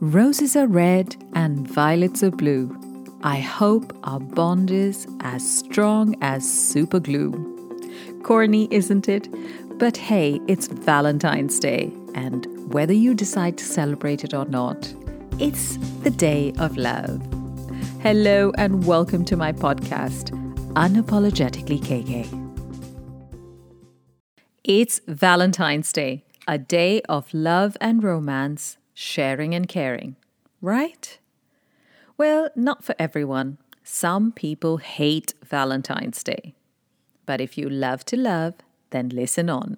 Roses are red and violets are blue. I hope our bond is as strong as super glue. Corny, isn't it? But hey, it's Valentine's Day, and whether you decide to celebrate it or not, it's the day of love. Hello, and welcome to my podcast, Unapologetically KK. It's Valentine's Day, a day of love and romance sharing and caring, right? Well, not for everyone. Some people hate Valentine's Day. But if you love to love, then listen on.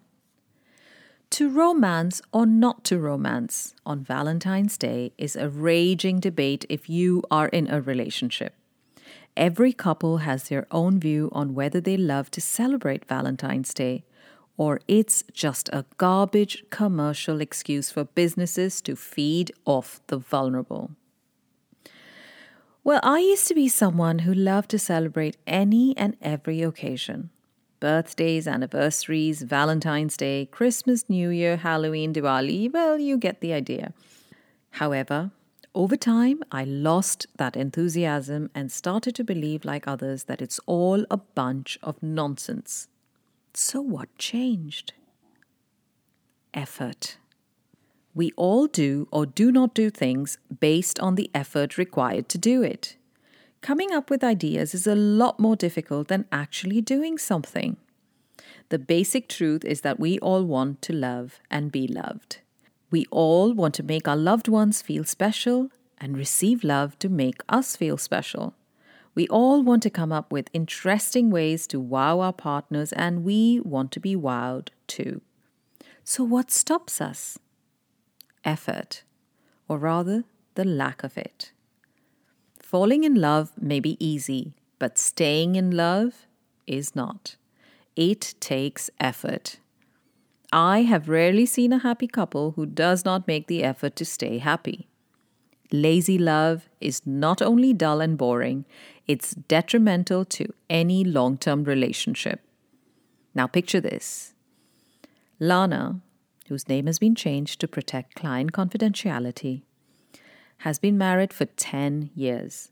To romance or not to romance on Valentine's Day is a raging debate if you are in a relationship. Every couple has their own view on whether they love to celebrate Valentine's Day or it's just a garbage commercial excuse for businesses to feed off the vulnerable. Well, I used to be someone who loved to celebrate any and every occasion birthdays, anniversaries, Valentine's Day, Christmas, New Year, Halloween, Diwali. Well, you get the idea. However, over time, I lost that enthusiasm and started to believe, like others, that it's all a bunch of nonsense. So, what changed? Effort. We all do or do not do things based on the effort required to do it. Coming up with ideas is a lot more difficult than actually doing something. The basic truth is that we all want to love and be loved. We all want to make our loved ones feel special and receive love to make us feel special. We all want to come up with interesting ways to wow our partners, and we want to be wowed too. So, what stops us? Effort, or rather, the lack of it. Falling in love may be easy, but staying in love is not. It takes effort. I have rarely seen a happy couple who does not make the effort to stay happy. Lazy love is not only dull and boring, it's detrimental to any long term relationship. Now, picture this Lana, whose name has been changed to protect client confidentiality, has been married for 10 years.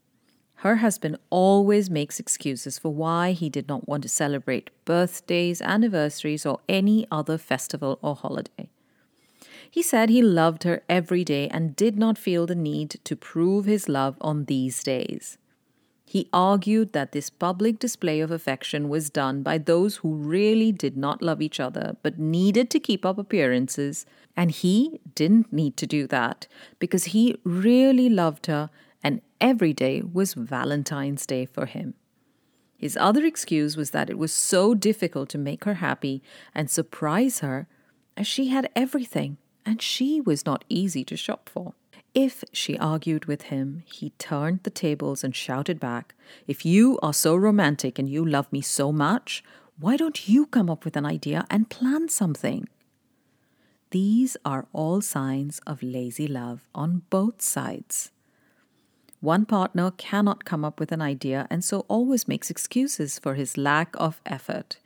Her husband always makes excuses for why he did not want to celebrate birthdays, anniversaries, or any other festival or holiday. He said he loved her every day and did not feel the need to prove his love on these days. He argued that this public display of affection was done by those who really did not love each other but needed to keep up appearances, and he didn't need to do that because he really loved her and every day was Valentine's Day for him. His other excuse was that it was so difficult to make her happy and surprise her as she had everything and she was not easy to shop for. If she argued with him, he turned the tables and shouted back, If you are so romantic and you love me so much, why don't you come up with an idea and plan something? These are all signs of lazy love on both sides. One partner cannot come up with an idea and so always makes excuses for his lack of effort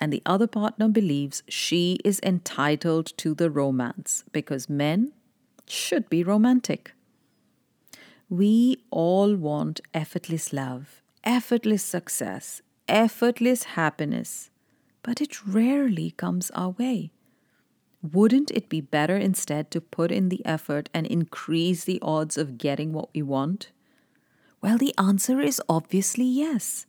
and the other partner believes she is entitled to the romance because men should be romantic. We all want effortless love, effortless success, effortless happiness, but it rarely comes our way. Wouldn't it be better instead to put in the effort and increase the odds of getting what we want? Well, the answer is obviously yes.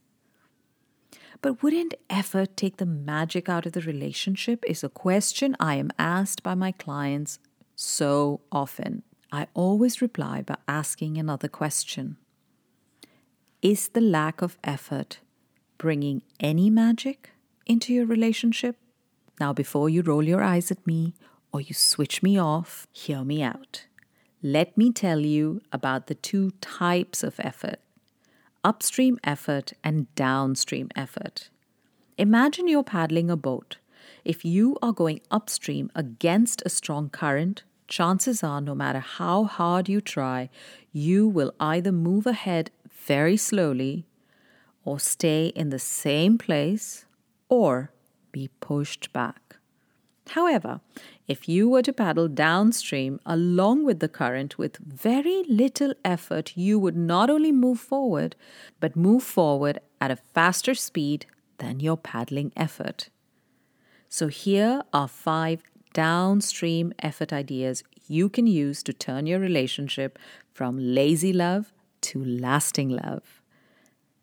But wouldn't effort take the magic out of the relationship? Is a question I am asked by my clients so often. I always reply by asking another question Is the lack of effort bringing any magic into your relationship? Now, before you roll your eyes at me or you switch me off, hear me out. Let me tell you about the two types of effort upstream effort and downstream effort. Imagine you're paddling a boat. If you are going upstream against a strong current, chances are no matter how hard you try, you will either move ahead very slowly or stay in the same place or be pushed back. However, If you were to paddle downstream along with the current with very little effort, you would not only move forward, but move forward at a faster speed than your paddling effort. So, here are five downstream effort ideas you can use to turn your relationship from lazy love to lasting love.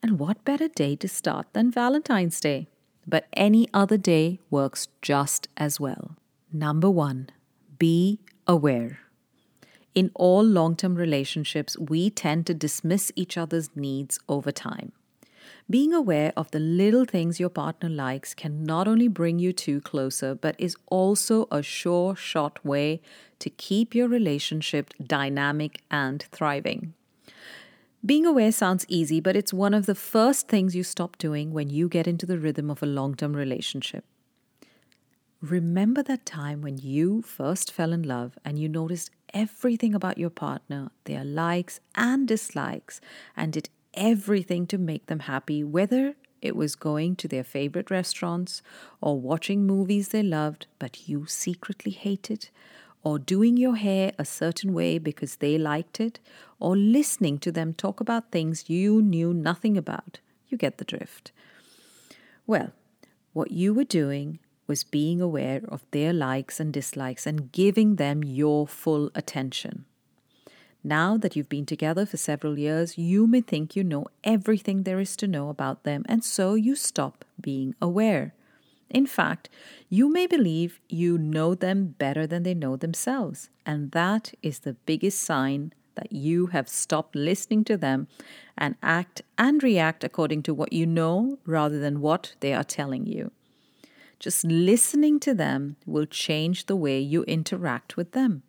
And what better day to start than Valentine's Day? But any other day works just as well. Number one, be aware. In all long term relationships, we tend to dismiss each other's needs over time. Being aware of the little things your partner likes can not only bring you two closer, but is also a sure shot way to keep your relationship dynamic and thriving. Being aware sounds easy, but it's one of the first things you stop doing when you get into the rhythm of a long term relationship. Remember that time when you first fell in love and you noticed everything about your partner, their likes and dislikes, and did everything to make them happy, whether it was going to their favorite restaurants or watching movies they loved but you secretly hated, or doing your hair a certain way because they liked it, or listening to them talk about things you knew nothing about. You get the drift. Well, what you were doing was being aware of their likes and dislikes and giving them your full attention. Now that you've been together for several years, you may think you know everything there is to know about them, and so you stop being aware. In fact, you may believe you know them better than they know themselves, and that is the biggest sign that you have stopped listening to them and act and react according to what you know rather than what they are telling you. Just listening to them will change the way you interact with them.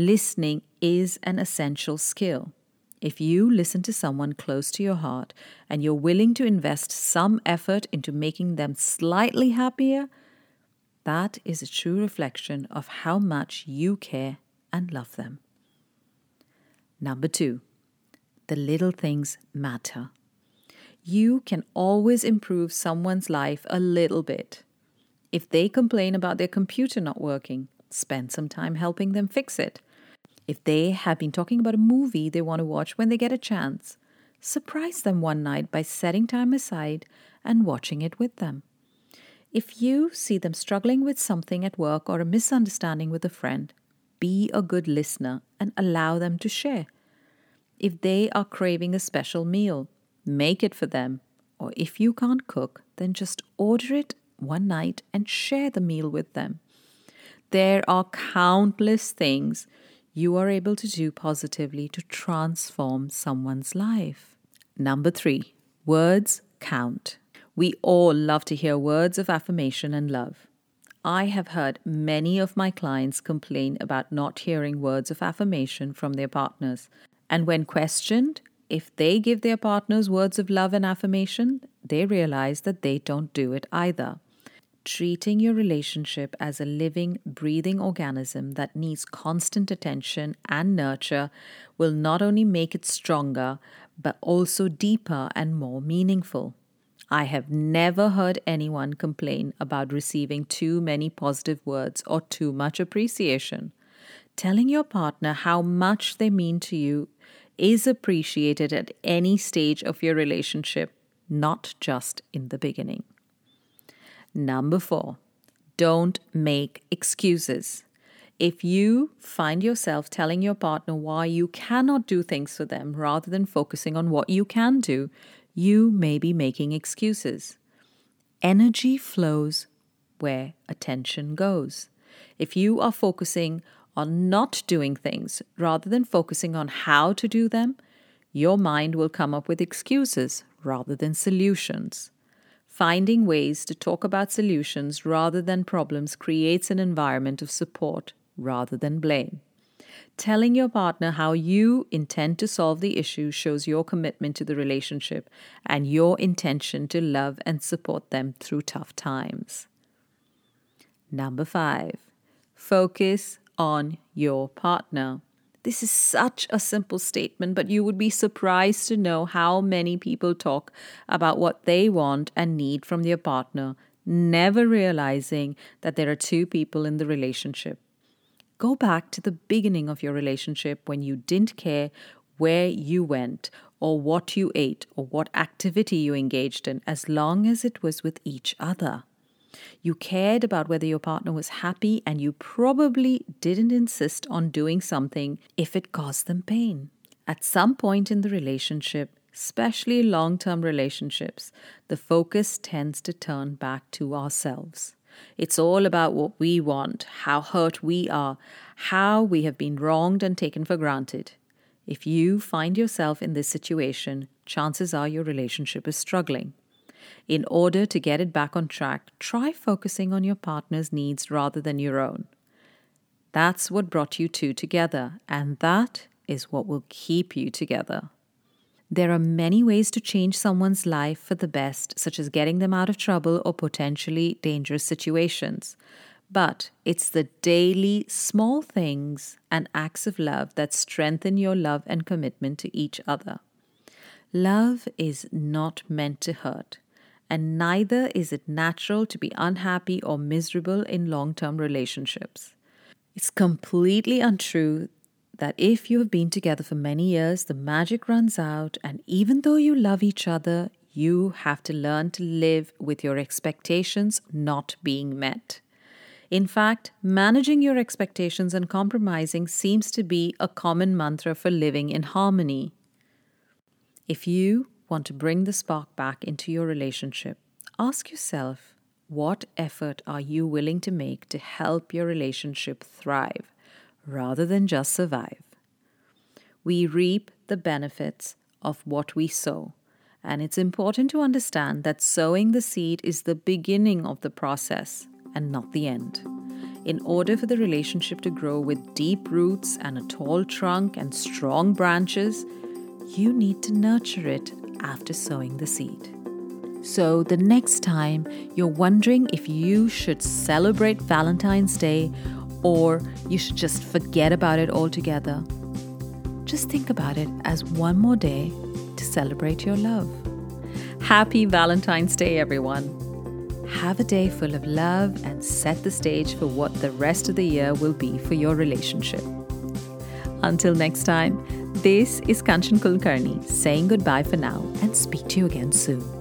Listening is an essential skill. If you listen to someone close to your heart and you're willing to invest some effort into making them slightly happier, that is a true reflection of how much you care and love them. Number two, the little things matter. You can always improve someone's life a little bit. If they complain about their computer not working, spend some time helping them fix it. If they have been talking about a movie they want to watch when they get a chance, surprise them one night by setting time aside and watching it with them. If you see them struggling with something at work or a misunderstanding with a friend, be a good listener and allow them to share. If they are craving a special meal, make it for them. Or if you can't cook, then just order it one night and share the meal with them. There are countless things you are able to do positively to transform someone's life. Number three, words count. We all love to hear words of affirmation and love. I have heard many of my clients complain about not hearing words of affirmation from their partners. And when questioned if they give their partners words of love and affirmation, they realize that they don't do it either treating your relationship as a living, breathing organism that needs constant attention and nurture will not only make it stronger, but also deeper and more meaningful. I have never heard anyone complain about receiving too many positive words or too much appreciation. Telling your partner how much they mean to you is appreciated at any stage of your relationship, not just in the beginning. Number four, don't make excuses. If you find yourself telling your partner why you cannot do things for them rather than focusing on what you can do, you may be making excuses. Energy flows where attention goes. If you are focusing on not doing things rather than focusing on how to do them, your mind will come up with excuses rather than solutions. Finding ways to talk about solutions rather than problems creates an environment of support rather than blame. Telling your partner how you intend to solve the issue shows your commitment to the relationship and your intention to love and support them through tough times. Number five, focus on your partner. This is such a simple statement, but you would be surprised to know how many people talk about what they want and need from their partner, never realizing that there are two people in the relationship. Go back to the beginning of your relationship when you didn't care where you went or what you ate or what activity you engaged in as long as it was with each other. You cared about whether your partner was happy, and you probably didn't insist on doing something if it caused them pain. At some point in the relationship, especially long term relationships, the focus tends to turn back to ourselves. It's all about what we want, how hurt we are, how we have been wronged and taken for granted. If you find yourself in this situation, chances are your relationship is struggling. In order to get it back on track, try focusing on your partner's needs rather than your own. That's what brought you two together, and that is what will keep you together. There are many ways to change someone's life for the best, such as getting them out of trouble or potentially dangerous situations. But it's the daily small things and acts of love that strengthen your love and commitment to each other. Love is not meant to hurt and neither is it natural to be unhappy or miserable in long term relationships. It's completely untrue that if you have been together for many years, the magic runs out, and even though you love each other, you have to learn to live with your expectations not being met. In fact, managing your expectations and compromising seems to be a common mantra for living in harmony. If you want to bring the spark back into your relationship, ask yourself what effort are you willing to make to help your relationship thrive rather than just survive? We reap the benefits of what we sow. And it's important to understand that sowing the seed is the beginning of the process and not the end. In order for the relationship to grow with deep roots and a tall trunk and strong branches, you need to nurture it after sowing the seed. So, the next time you're wondering if you should celebrate Valentine's Day or you should just forget about it altogether, just think about it as one more day to celebrate your love. Happy Valentine's Day, everyone! Have a day full of love and set the stage for what the rest of the year will be for your relationship. Until next time, this is Kanchan Kulkarni saying goodbye for now and speak to you again soon.